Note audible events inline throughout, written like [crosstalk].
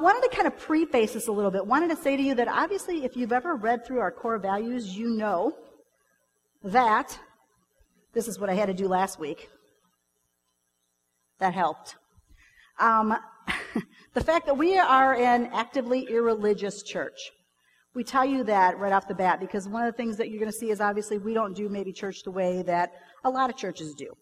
wanted to kind of preface this a little bit. Wanted to say to you that obviously, if you've ever read through our core values, you know that this is what I had to do last week. That helped. Um, [laughs] the fact that we are an actively irreligious church. We tell you that right off the bat because one of the things that you're going to see is obviously we don't do maybe church the way that a lot of churches do.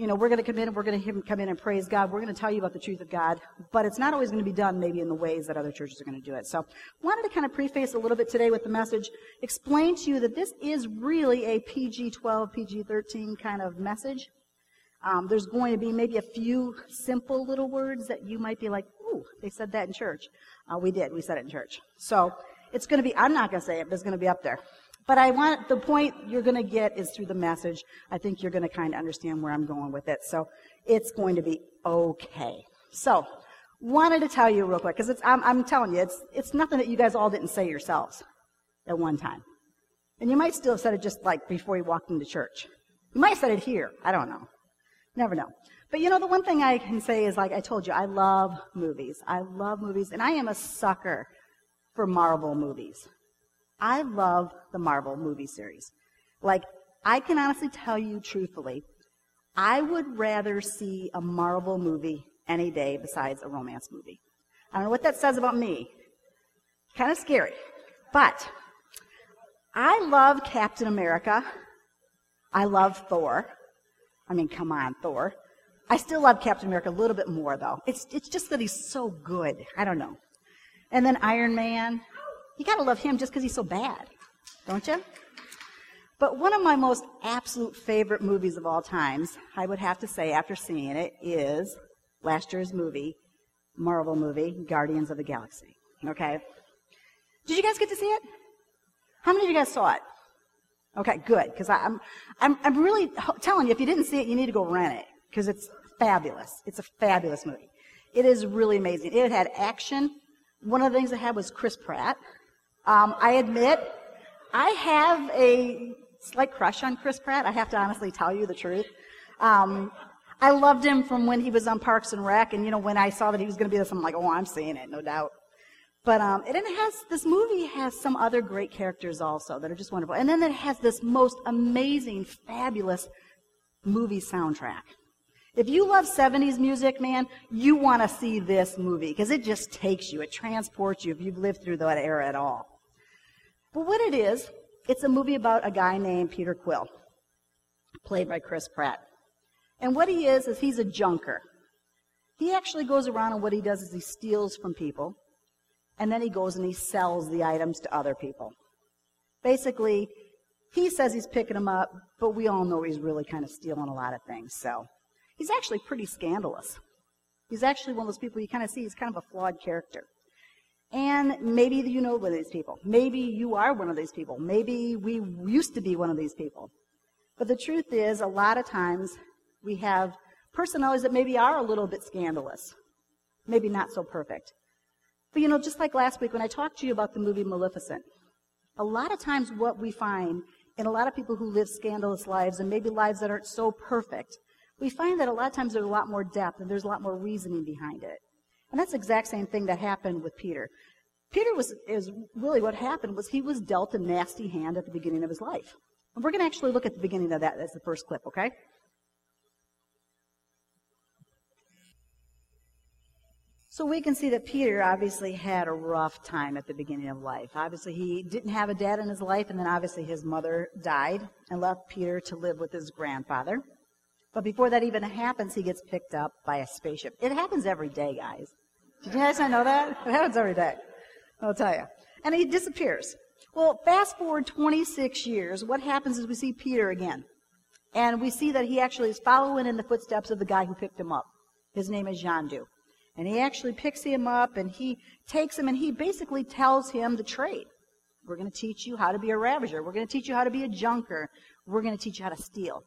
You know, we're going to come in and we're going to come in and praise God. We're going to tell you about the truth of God, but it's not always going to be done maybe in the ways that other churches are going to do it. So, wanted to kind of preface a little bit today with the message, explain to you that this is really a PG-12, PG-13 kind of message. Um, there's going to be maybe a few simple little words that you might be like, ooh, they said that in church. Uh, we did. We said it in church. So, it's going to be, I'm not going to say it, but it's going to be up there. But I want, the point you're going to get is through the message. I think you're going to kind of understand where I'm going with it. So it's going to be okay. So, wanted to tell you real quick, because I'm, I'm telling you, it's, it's nothing that you guys all didn't say yourselves at one time. And you might still have said it just like before you walked into church. You might have said it here. I don't know. Never know. But you know, the one thing I can say is like I told you, I love movies. I love movies, and I am a sucker for Marvel movies. I love the Marvel movie series. Like, I can honestly tell you truthfully, I would rather see a Marvel movie any day besides a romance movie. I don't know what that says about me. Kind of scary. But I love Captain America. I love Thor. I mean, come on, Thor. I still love Captain America a little bit more, though. It's, it's just that he's so good. I don't know. And then Iron Man. You gotta love him just because he's so bad, don't you? But one of my most absolute favorite movies of all times, I would have to say after seeing it, is last year's movie, Marvel movie, Guardians of the Galaxy. Okay? Did you guys get to see it? How many of you guys saw it? Okay, good. Because I'm, I'm, I'm really telling you, if you didn't see it, you need to go rent it. Because it's fabulous. It's a fabulous movie. It is really amazing. It had action. One of the things it had was Chris Pratt. Um, I admit, I have a slight crush on Chris Pratt. I have to honestly tell you the truth. Um, I loved him from when he was on Parks and Rec, and you know when I saw that he was going to be this, I'm like, oh, I'm seeing it, no doubt. But um, and it has this movie has some other great characters also that are just wonderful, and then it has this most amazing, fabulous movie soundtrack. If you love 70s music, man, you want to see this movie because it just takes you, it transports you if you've lived through that era at all. But what it is, it's a movie about a guy named Peter Quill, played by Chris Pratt. And what he is, is he's a junker. He actually goes around and what he does is he steals from people, and then he goes and he sells the items to other people. Basically, he says he's picking them up, but we all know he's really kind of stealing a lot of things, so he's actually pretty scandalous. He's actually one of those people you kind of see he's kind of a flawed character. And maybe you know one of these people. Maybe you are one of these people. Maybe we used to be one of these people. But the truth is, a lot of times we have personalities that maybe are a little bit scandalous, maybe not so perfect. But you know, just like last week when I talked to you about the movie Maleficent, a lot of times what we find in a lot of people who live scandalous lives and maybe lives that aren't so perfect, we find that a lot of times there's a lot more depth and there's a lot more reasoning behind it. And that's the exact same thing that happened with Peter. Peter was is really what happened was he was dealt a nasty hand at the beginning of his life. And we're going to actually look at the beginning of that as the first clip, okay? So we can see that Peter obviously had a rough time at the beginning of life. Obviously, he didn't have a dad in his life, and then obviously his mother died and left Peter to live with his grandfather. But before that even happens, he gets picked up by a spaceship. It happens every day, guys. Did you guys not know that? [laughs] It happens every day. I'll tell you. And he disappears. Well, fast forward 26 years, what happens is we see Peter again. And we see that he actually is following in the footsteps of the guy who picked him up. His name is Yondu. And he actually picks him up and he takes him and he basically tells him the trade. We're going to teach you how to be a ravager. We're going to teach you how to be a junker. We're going to teach you how to steal.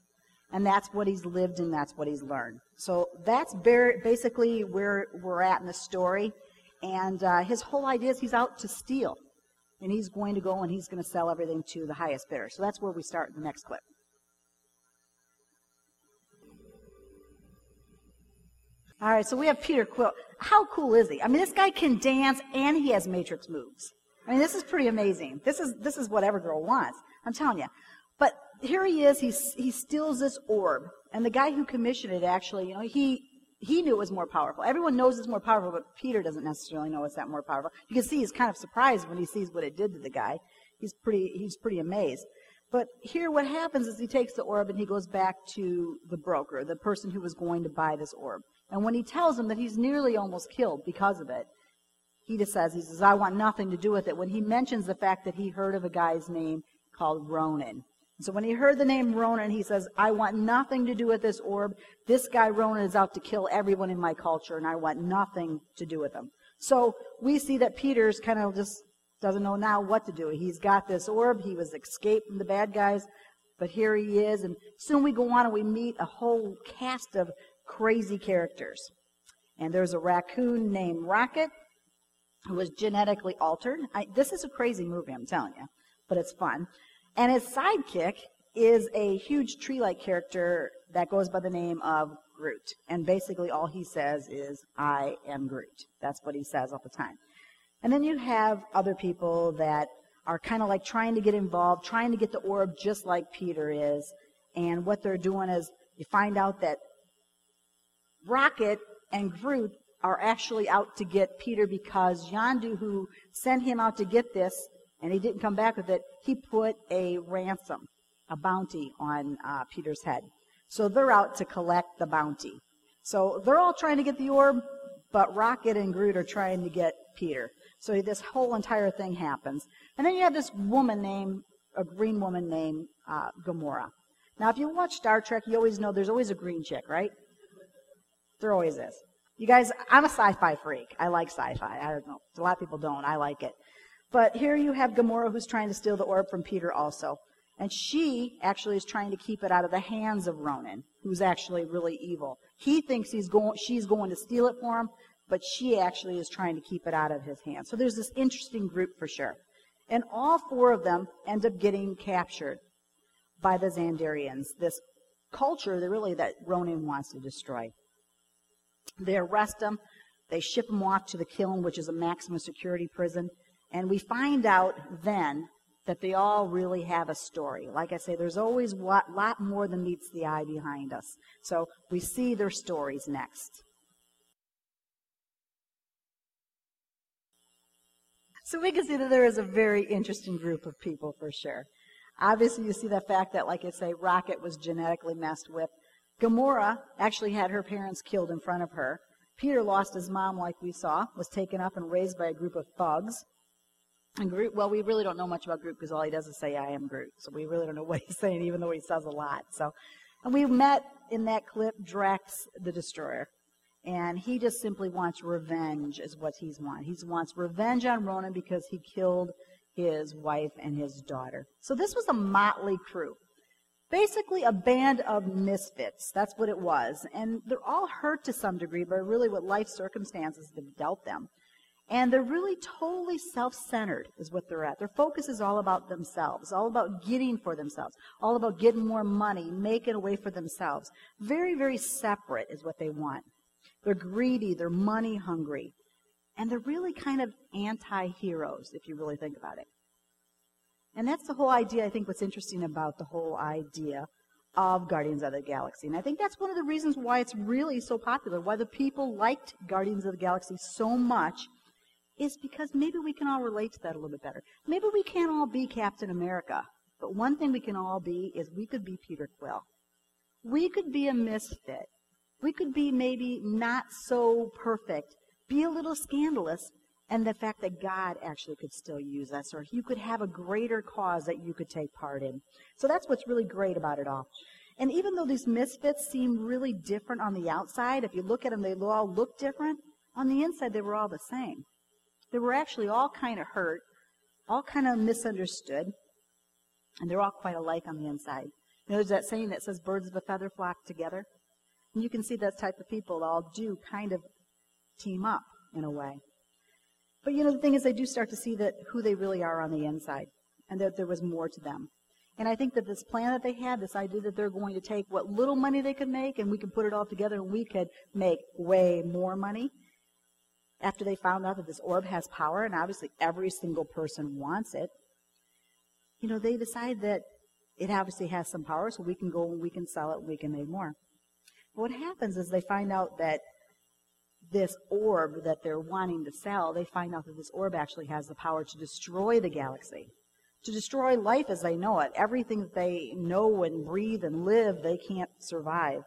And that's what he's lived and that's what he's learned. So that's basically where we're at in the story. And uh, his whole idea is he's out to steal. And he's going to go and he's going to sell everything to the highest bidder. So that's where we start in the next clip. All right, so we have Peter Quill. How cool is he? I mean, this guy can dance and he has matrix moves. I mean, this is pretty amazing. This is this is what every girl wants. I'm telling you. But here he is. He he steals this orb, and the guy who commissioned it actually, you know, he he knew it was more powerful. Everyone knows it's more powerful, but Peter doesn't necessarily know it's that more powerful. You can see he's kind of surprised when he sees what it did to the guy. He's pretty he's pretty amazed. But here what happens is he takes the orb and he goes back to the broker, the person who was going to buy this orb. And when he tells him that he's nearly almost killed because of it, he just says, he says, I want nothing to do with it. When he mentions the fact that he heard of a guy's name called Ronan. So when he heard the name Ronan, he says, I want nothing to do with this orb. This guy Ronan is out to kill everyone in my culture, and I want nothing to do with him. So we see that Peter's kind of just doesn't know now what to do. He's got this orb. He was escaped from the bad guys, but here he is. And soon we go on and we meet a whole cast of crazy characters. And there's a raccoon named Rocket who was genetically altered. I, this is a crazy movie, I'm telling you, but it's fun. And his sidekick is a huge tree-like character that goes by the name of Groot. And basically all he says is, I am Groot. That's what he says all the time. And then you have other people that are kind of like trying to get involved, trying to get the orb just like Peter is. And what they're doing is you find out that Rocket and Groot are actually out to get Peter because Yondu, who sent him out to get this, and he didn't come back with it, he put a ransom, a bounty on uh, Peter's head. So they're out to collect the bounty. So they're all trying to get the orb, but Rocket and Groot are trying to get Peter. So this whole entire thing happens. And then you have this woman named, a green woman named uh, Gamora. Now, if you watch Star Trek, you always know there's always a green chick, right? There always is. You guys, I'm a sci-fi freak. I like sci-fi. I don't know. A lot of people don't. I like it. But here you have Gamora who's trying to steal the orb from Peter also. And she actually is trying to keep it out of the hands of Ronan, who's actually really evil. He thinks he's going, she's going to steal it for him, but she actually is trying to keep it out of his hands. So there's this interesting group for sure. And all four of them end up getting captured by the Xandarians, this culture that really that Ronan wants to destroy. They arrest them, they ship them off to the Kyln, which is a maximum security prison, and we find out then that they all really have a story. Like I say, there's always a lot, more than meets the eye behind us. So we see their stories next. So we can see that there is a very interesting group of people for sure. Obviously, you see the fact that, like I say, Rocket was genetically messed with. Gamora actually had her parents killed in front of her. Peter lost his mom, like we saw, was taken up and raised by a group of thugs. And Groot, well, we really don't know much about Groot because all he does is say, I am Groot. So we really don't know [laughs] what he's saying, even though he says a lot. So, and we met in that clip Drax the Destroyer. And he just simply wants revenge, is what he's want. He wants revenge on Ronan because he killed his wife and his daughter. So this was a motley crew. Basically, a band of misfits. That's what it was. And they're all hurt to some degree by really what life circumstances have dealt them. And they're really totally self-centered is what they're at. Their focus is all about themselves, all about getting for themselves, all about getting more money, making a way for themselves. Very, very separate is what they want. They're greedy, they're money hungry, and they're really kind of anti-heroes if you really think about it. And that's the whole idea, I think, what's interesting about the whole idea of Guardians of the Galaxy. And I think that's one of the reasons why it's really so popular, why the people liked Guardians of the Galaxy so much, is because maybe we can all relate to that a little bit better. Maybe we can't all be Captain America, but one thing we can all be is we could be Peter Quill. We could be a misfit. We could be maybe not so perfect, be a little scandalous, and the fact that God actually could still use us, or you could have a greater cause that you could take part in. So that's what's really great about it all. And even though these misfits seem really different on the outside, if you look at them, they all look different. On the inside, they were all the same. They were actually all kind of hurt, all kind of misunderstood, and they're all quite alike on the inside. You know, there's that saying that says birds of a feather flock together. And you can see that type of people all do kind of team up in a way. But you know, the thing is, they do start to see that who they really are on the inside, and that there was more to them. And I think that this plan that they had, this idea that they're going to take what little money they could make and we can put it all together and we could make way more money. After they found out that this orb has power and obviously every single person wants it, you know, they decide that it obviously has some power so we can go and we can sell it and we can make more. But what happens is they find out that this orb that they're wanting to sell, they find out that this orb actually has the power to destroy the galaxy to destroy life as they know it. Everything that they know and breathe and live, they can't survive.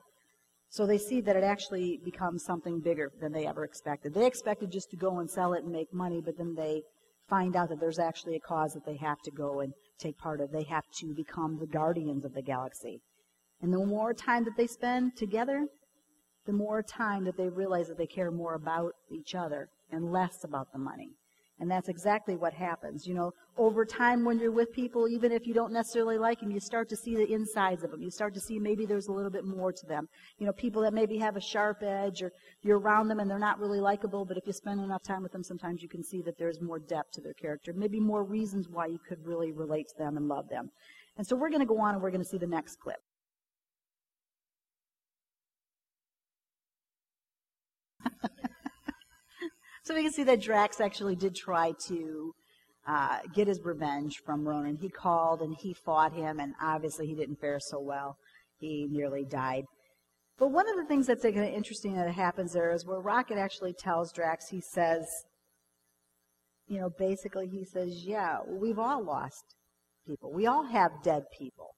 So they see that it actually becomes something bigger than they ever expected. They expected just to go and sell it and make money, but then they find out that there's actually a cause that they have to go and take part of. They have to become the guardians of the galaxy. And the more time that they spend together, the more time that they realize that they care more about each other and less about the money. And that's exactly what happens. You know, over time when you're with people, even if you don't necessarily like them, you start to see the insides of them. You start to see maybe there's a little bit more to them. You know, people that maybe have a sharp edge or you're around them and they're not really likable, but if you spend enough time with them, sometimes you can see that there's more depth to their character. Maybe more reasons why you could really relate to them and love them. And so we're going to go on and we're going to see the next clip. So we can see that Drax actually did try to uh, get his revenge from Ronan. He called and he fought him, and obviously he didn't fare so well. He nearly died. But one of the things that's kind of interesting that happens there is where Rocket actually tells Drax, he says, you know, basically he says, yeah, we've all lost people. We all have dead people.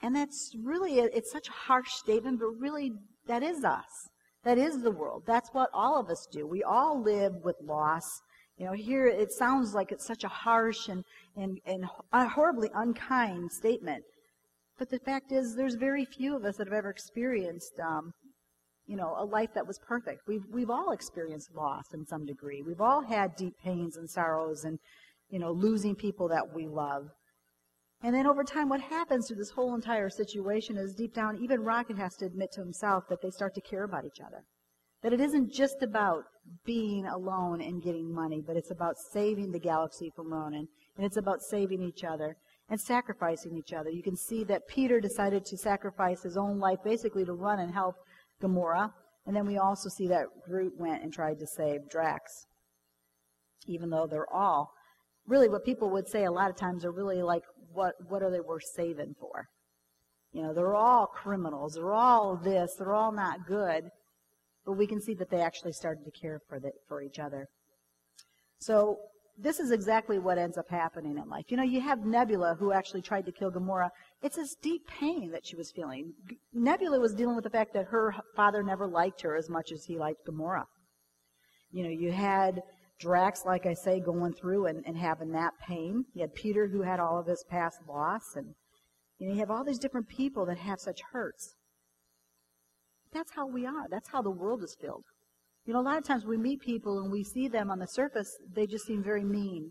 And that's really, it's such a harsh statement, but really that is us. That is the world. That's what all of us do. We all live with loss. You know, here it sounds like it's such a harsh and, and, and horribly unkind statement. But the fact is, there's very few of us that have ever experienced, um, you know, a life that was perfect. We've, we've all experienced loss in some degree. We've all had deep pains and sorrows and, you know, losing people that we love. And then over time, what happens to this whole entire situation is deep down, even Rocket has to admit to himself that they start to care about each other. That it isn't just about being alone and getting money, but it's about saving the galaxy from Ronan, and it's about saving each other and sacrificing each other. You can see that Peter decided to sacrifice his own life basically to run and help Gamora. And then we also see that Groot went and tried to save Drax. Even though they're all really what people would say a lot of times are really like what what are they worth saving for? You know, they're all criminals. They're all this. They're all not good. But we can see that they actually started to care for the, for each other. So this is exactly what ends up happening in life. You know, you have Nebula who actually tried to kill Gamora. It's this deep pain that she was feeling. Nebula was dealing with the fact that her father never liked her as much as he liked Gamora. You know, you had Drax, like I say, going through and, and having that pain. You had Peter who had all of his past loss, and you know, you have all these different people that have such hurts. That's how we are. That's how the world is filled. You know, a lot of times we meet people and we see them on the surface, they just seem very mean,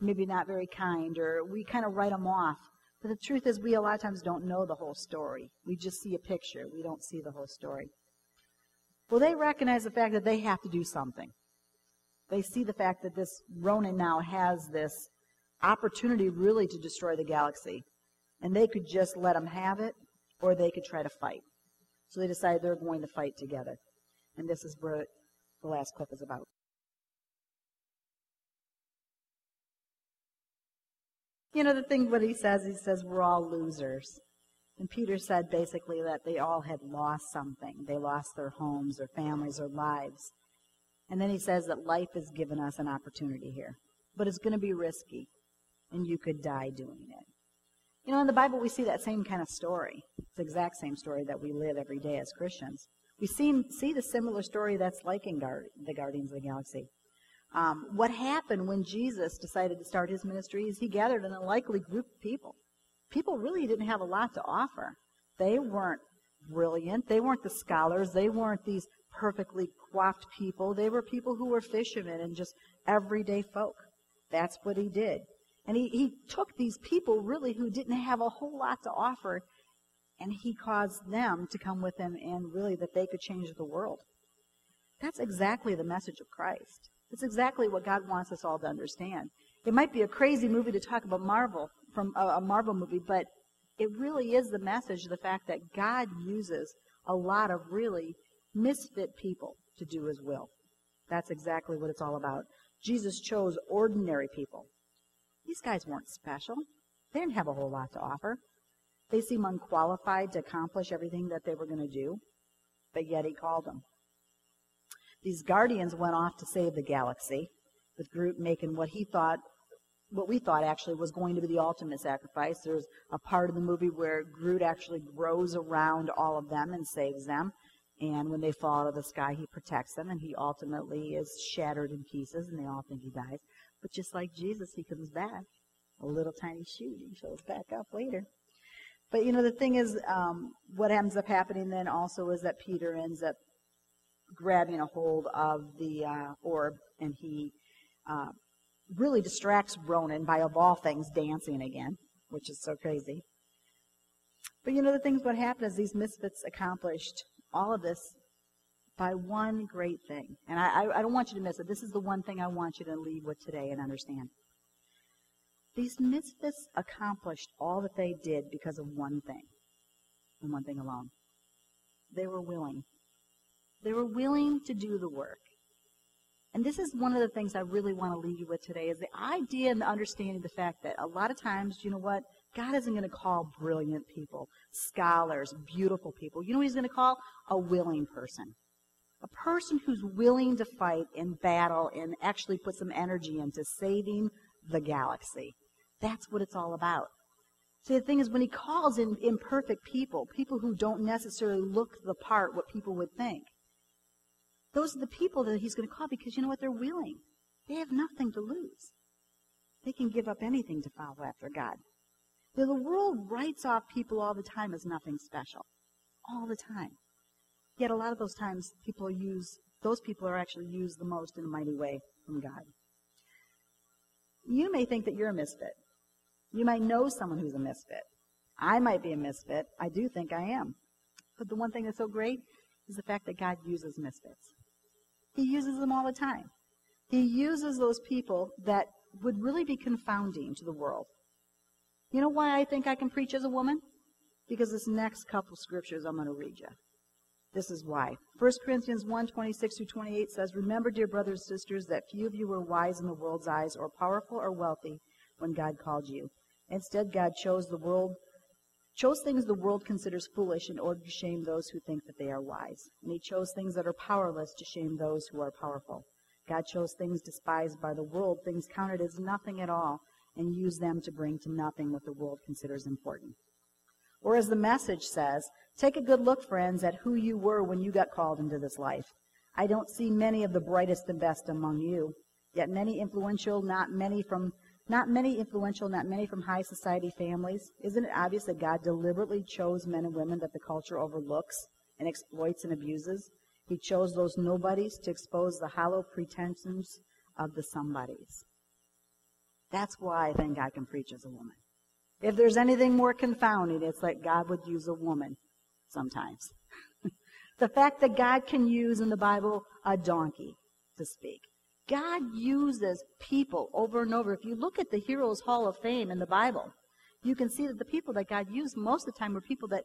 maybe not very kind, or we kind of write them off. But the truth is, we a lot of times don't know the whole story. We just see a picture. We don't see the whole story. Well, they recognize the fact that they have to do something. They see the fact that this Ronan now has this opportunity really to destroy the galaxy. And they could just let him have it, or they could try to fight. So they decide they're going to fight together. And this is what the last clip is about. You know, the thing what he says, he says, we're all losers. And Peter said basically that they all had lost something. They lost their homes, their families, their lives. And then he says that life has given us an opportunity here. But it's going to be risky, and you could die doing it. You know, in the Bible, we see that same kind of story. It's the exact same story that we live every day as Christians. We see, see the similar story that's like in the Guardians of the Galaxy. Um, what happened when Jesus decided to start his ministry is he gathered an unlikely group of people. People really didn't have a lot to offer. They weren't brilliant. They weren't the scholars. They weren't these perfectly coiffed people. They were people who were fishermen and just everyday folk. That's what he did. And he, he took these people really who didn't have a whole lot to offer and he caused them to come with him and really that they could change the world. That's exactly the message of Christ. That's exactly what God wants us all to understand. It might be a crazy movie to talk about Marvel, from a Marvel movie, but it really is the message, the fact that God uses a lot of really misfit people to do his will. That's exactly what it's all about. Jesus chose ordinary people. These guys weren't special. They didn't have a whole lot to offer. They seem unqualified to accomplish everything that they were going to do, but yet he called them. These guardians went off to save the galaxy, with Groot making what he thought, what we thought actually was going to be the ultimate sacrifice. There's a part of the movie where Groot actually grows around all of them and saves them. And when they fall out of the sky, he protects them, and he ultimately is shattered in pieces, and they all think he dies. But just like Jesus, he comes back, a little tiny shoot. He shows back up later. But you know, the thing is, um, what ends up happening then also is that Peter ends up grabbing a hold of the uh, orb, and he uh, really distracts Ronan by, of all things, dancing again, which is so crazy. But you know, the things what happened is these misfits accomplished all of this by one great thing. And I, I, I don't want you to miss it. This is the one thing I want you to leave with today and understand. These misfits accomplished all that they did because of one thing, and one thing alone. They were willing. They were willing to do the work. And this is one of the things I really want to leave you with today is the idea and the understanding of the fact that a lot of times, you know what? God isn't going to call brilliant people, scholars, beautiful people. You know what he's going to call? A willing person. A person who's willing to fight and battle and actually put some energy into saving the galaxy. That's what it's all about. See, the thing is, when he calls in imperfect people, people who don't necessarily look the part what people would think, those are the people that he's going to call because you know what? They're willing. They have nothing to lose. They can give up anything to follow after God. The world writes off people all the time as nothing special. All the time. Yet a lot of those times people use, those people are actually used the most in a mighty way from God. You may think that you're a misfit. You might know someone who's a misfit. I might be a misfit. I do think I am. But the one thing that's so great is the fact that God uses misfits. He uses them all the time. He uses those people that would really be confounding to the world. You know why I think I can preach as a woman? Because this next couple scriptures I'm going to read you. This is why. 1 Corinthians 1 26 through 28 says, Remember, dear brothers and sisters, that few of you were wise in the world's eyes, or powerful or wealthy when God called you. Instead, God chose the world, chose things the world considers foolish in order to shame those who think that they are wise. And He chose things that are powerless to shame those who are powerful. God chose things despised by the world, things counted as nothing at all, and use them to bring to nothing what the world considers important. Or as the message says, take a good look, friends, at who you were when you got called into this life. I don't see many of the brightest and best among you, yet many influential, not many from not many influential, not many from high society families. Isn't it obvious that God deliberately chose men and women that the culture overlooks and exploits and abuses? He chose those nobodies to expose the hollow pretensions of the somebodies. That's why I think I can preach as a woman. If there's anything more confounding, it's that God would use a woman sometimes. [laughs] the fact that God can use in the Bible a donkey to speak. God uses people over and over. If you look at the Heroes Hall of Fame in the Bible, you can see that the people that God used most of the time were people that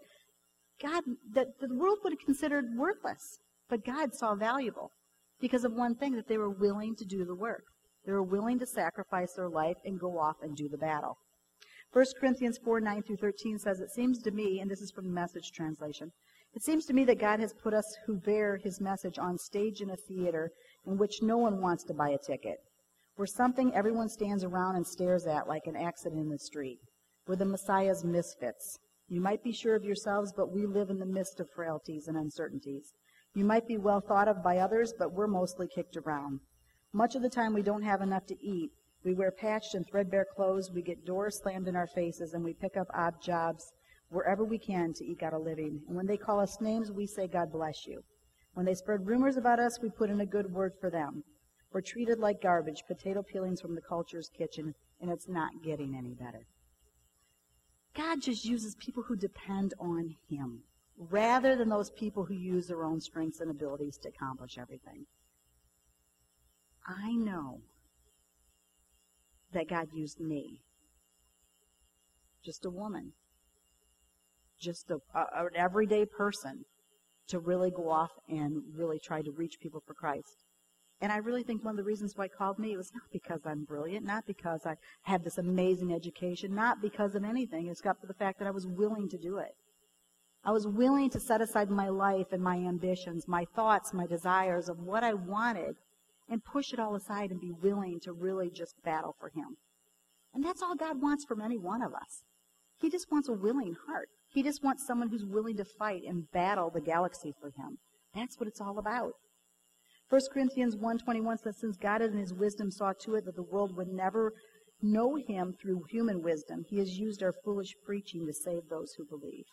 God, that the world would have considered worthless, but God saw valuable because of one thing that they were willing to do the work. They were willing to sacrifice their life and go off and do the battle. 1 Corinthians 4 9 through 13 says, It seems to me, and this is from the message translation, it seems to me that God has put us who bear his message on stage in a theater in which no one wants to buy a ticket. We're something everyone stands around and stares at like an accident in the street. We're the Messiah's misfits. You might be sure of yourselves, but we live in the midst of frailties and uncertainties. You might be well thought of by others, but we're mostly kicked around. Much of the time we don't have enough to eat. We wear patched and threadbare clothes. We get doors slammed in our faces, and we pick up odd jobs wherever we can to eke out a living. And when they call us names, we say, God bless you. When they spread rumors about us, we put in a good word for them. We're treated like garbage, potato peelings from the culture's kitchen, and it's not getting any better. God just uses people who depend on Him rather than those people who use their own strengths and abilities to accomplish everything. I know that God used me just a woman, just a, a, an everyday person to really go off and really try to reach people for Christ. And I really think one of the reasons why he called me was not because I'm brilliant, not because I have this amazing education, not because of anything. It's got to the fact that I was willing to do it. I was willing to set aside my life and my ambitions, my thoughts, my desires of what I wanted, and push it all aside and be willing to really just battle for Him. And that's all God wants from any one of us. He just wants a willing heart. He just wants someone who's willing to fight and battle the galaxy for Him. That's what it's all about. 1 Corinthians 1.21 says, Since God in His wisdom saw to it that the world would never know Him through human wisdom, He has used our foolish preaching to save those who believe.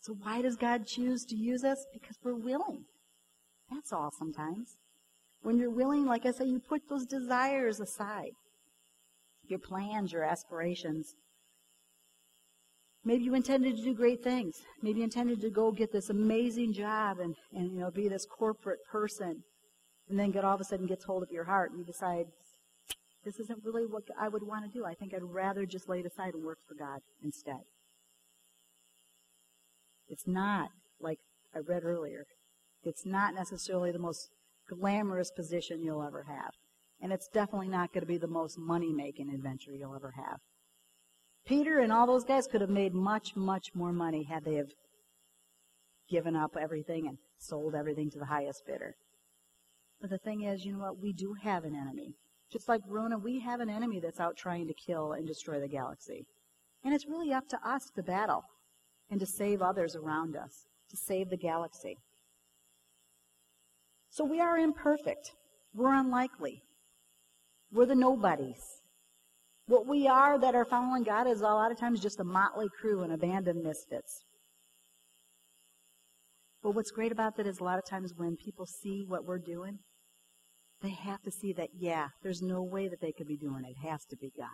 So why does God choose to use us? Because we're willing. That's all sometimes. When you're willing, like I say, you put those desires aside. Your plans, your aspirations. Maybe you intended to do great things. Maybe you intended to go get this amazing job and, and you know be this corporate person. And then get all of a sudden gets hold of your heart and you decide, this isn't really what I would want to do. I think I'd rather just lay it aside and work for God instead. It's not, like I read earlier, it's not necessarily the most glamorous position you'll ever have. And it's definitely not going to be the most money making adventure you'll ever have. Peter and all those guys could have made much, much more money had they have given up everything and sold everything to the highest bidder. But the thing is, you know what? We do have an enemy. Just like Ronan, we have an enemy that's out trying to kill and destroy the galaxy. And it's really up to us to battle and to save others around us, to save the galaxy. So we are imperfect. We're unlikely. We're the nobodies. What we are that are following God is a lot of times just a motley crew and abandoned misfits. But what's great about that is a lot of times when people see what we're doing, they have to see that, yeah, there's no way that they could be doing it. It has to be God.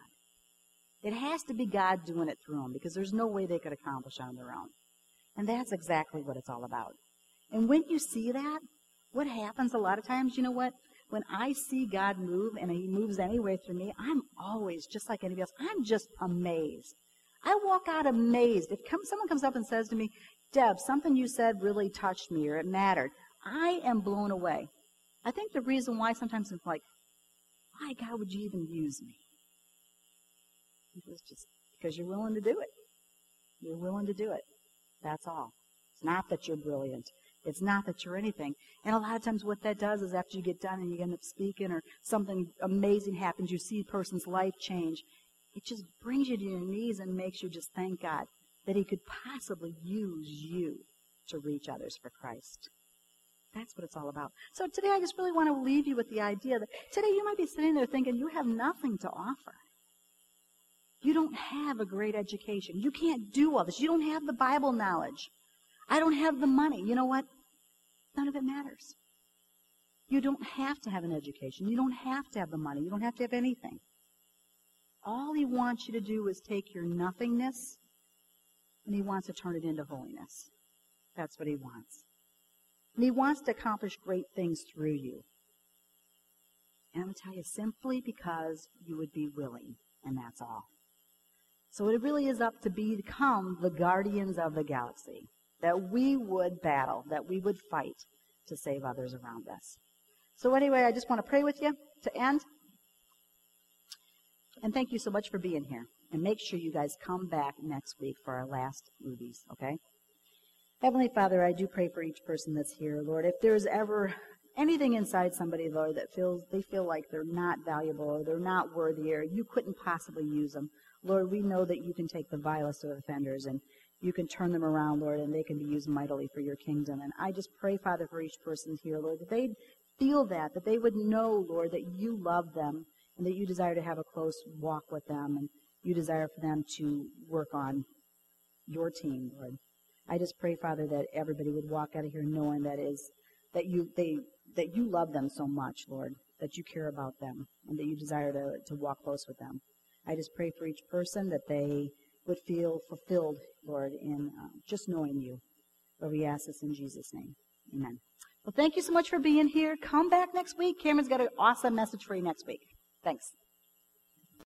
It has to be God doing it through them because there's no way they could accomplish on their own. And that's exactly what it's all about. And when you see that, what happens a lot of times, you know what? When I see God move and He moves anyway through me, I'm always, just like anybody else, I'm just amazed. I walk out amazed. If come, someone comes up and says to me, Deb, something you said really touched me or it mattered, I am blown away. I think the reason why sometimes it's like, why, God, would you even use me? It's just because you're willing to do it. You're willing to do it. That's all. It's not that you're brilliant. It's not that you're anything. And a lot of times what that does is after you get done and you end up speaking or something amazing happens, you see a person's life change, it just brings you to your knees and makes you just thank God that he could possibly use you to reach others for Christ. That's what it's all about. So today I just really want to leave you with the idea that today you might be sitting there thinking you have nothing to offer. You don't have a great education. You can't do all this. You don't have the Bible knowledge. I don't have the money. You know what? None of it matters. You don't have to have an education. You don't have to have the money. You don't have to have anything. All he wants you to do is take your nothingness and he wants to turn it into holiness. That's what he wants. And he wants to accomplish great things through you. And I'm going to tell you simply because you would be willing, and that's all. So it really is up to become the guardians of the galaxy. That we would battle, that we would fight to save others around us. So anyway, I just want to pray with you to end. And thank you so much for being here. And make sure you guys come back next week for our last movies, okay? Heavenly Father, I do pray for each person that's here, Lord. If there's ever anything inside somebody, Lord, that feels they feel like they're not valuable or they're not worthy or you couldn't possibly use them, Lord, we know that you can take the vilest of offenders and you can turn them around, Lord, and they can be used mightily for your kingdom. And I just pray, Father, for each person here, Lord, that they'd feel that, that they would know, Lord, that you love them and that you desire to have a close walk with them and you desire for them to work on your team, Lord. I just pray, Father, that everybody would walk out of here knowing that is that you they that you love them so much, Lord, that you care about them and that you desire to, to walk close with them. I just pray for each person that they would feel fulfilled, Lord, in uh, just knowing you. Lord, we ask this in Jesus' name. Amen. Well, thank you so much for being here. Come back next week. Cameron's got an awesome message for you next week. Thanks.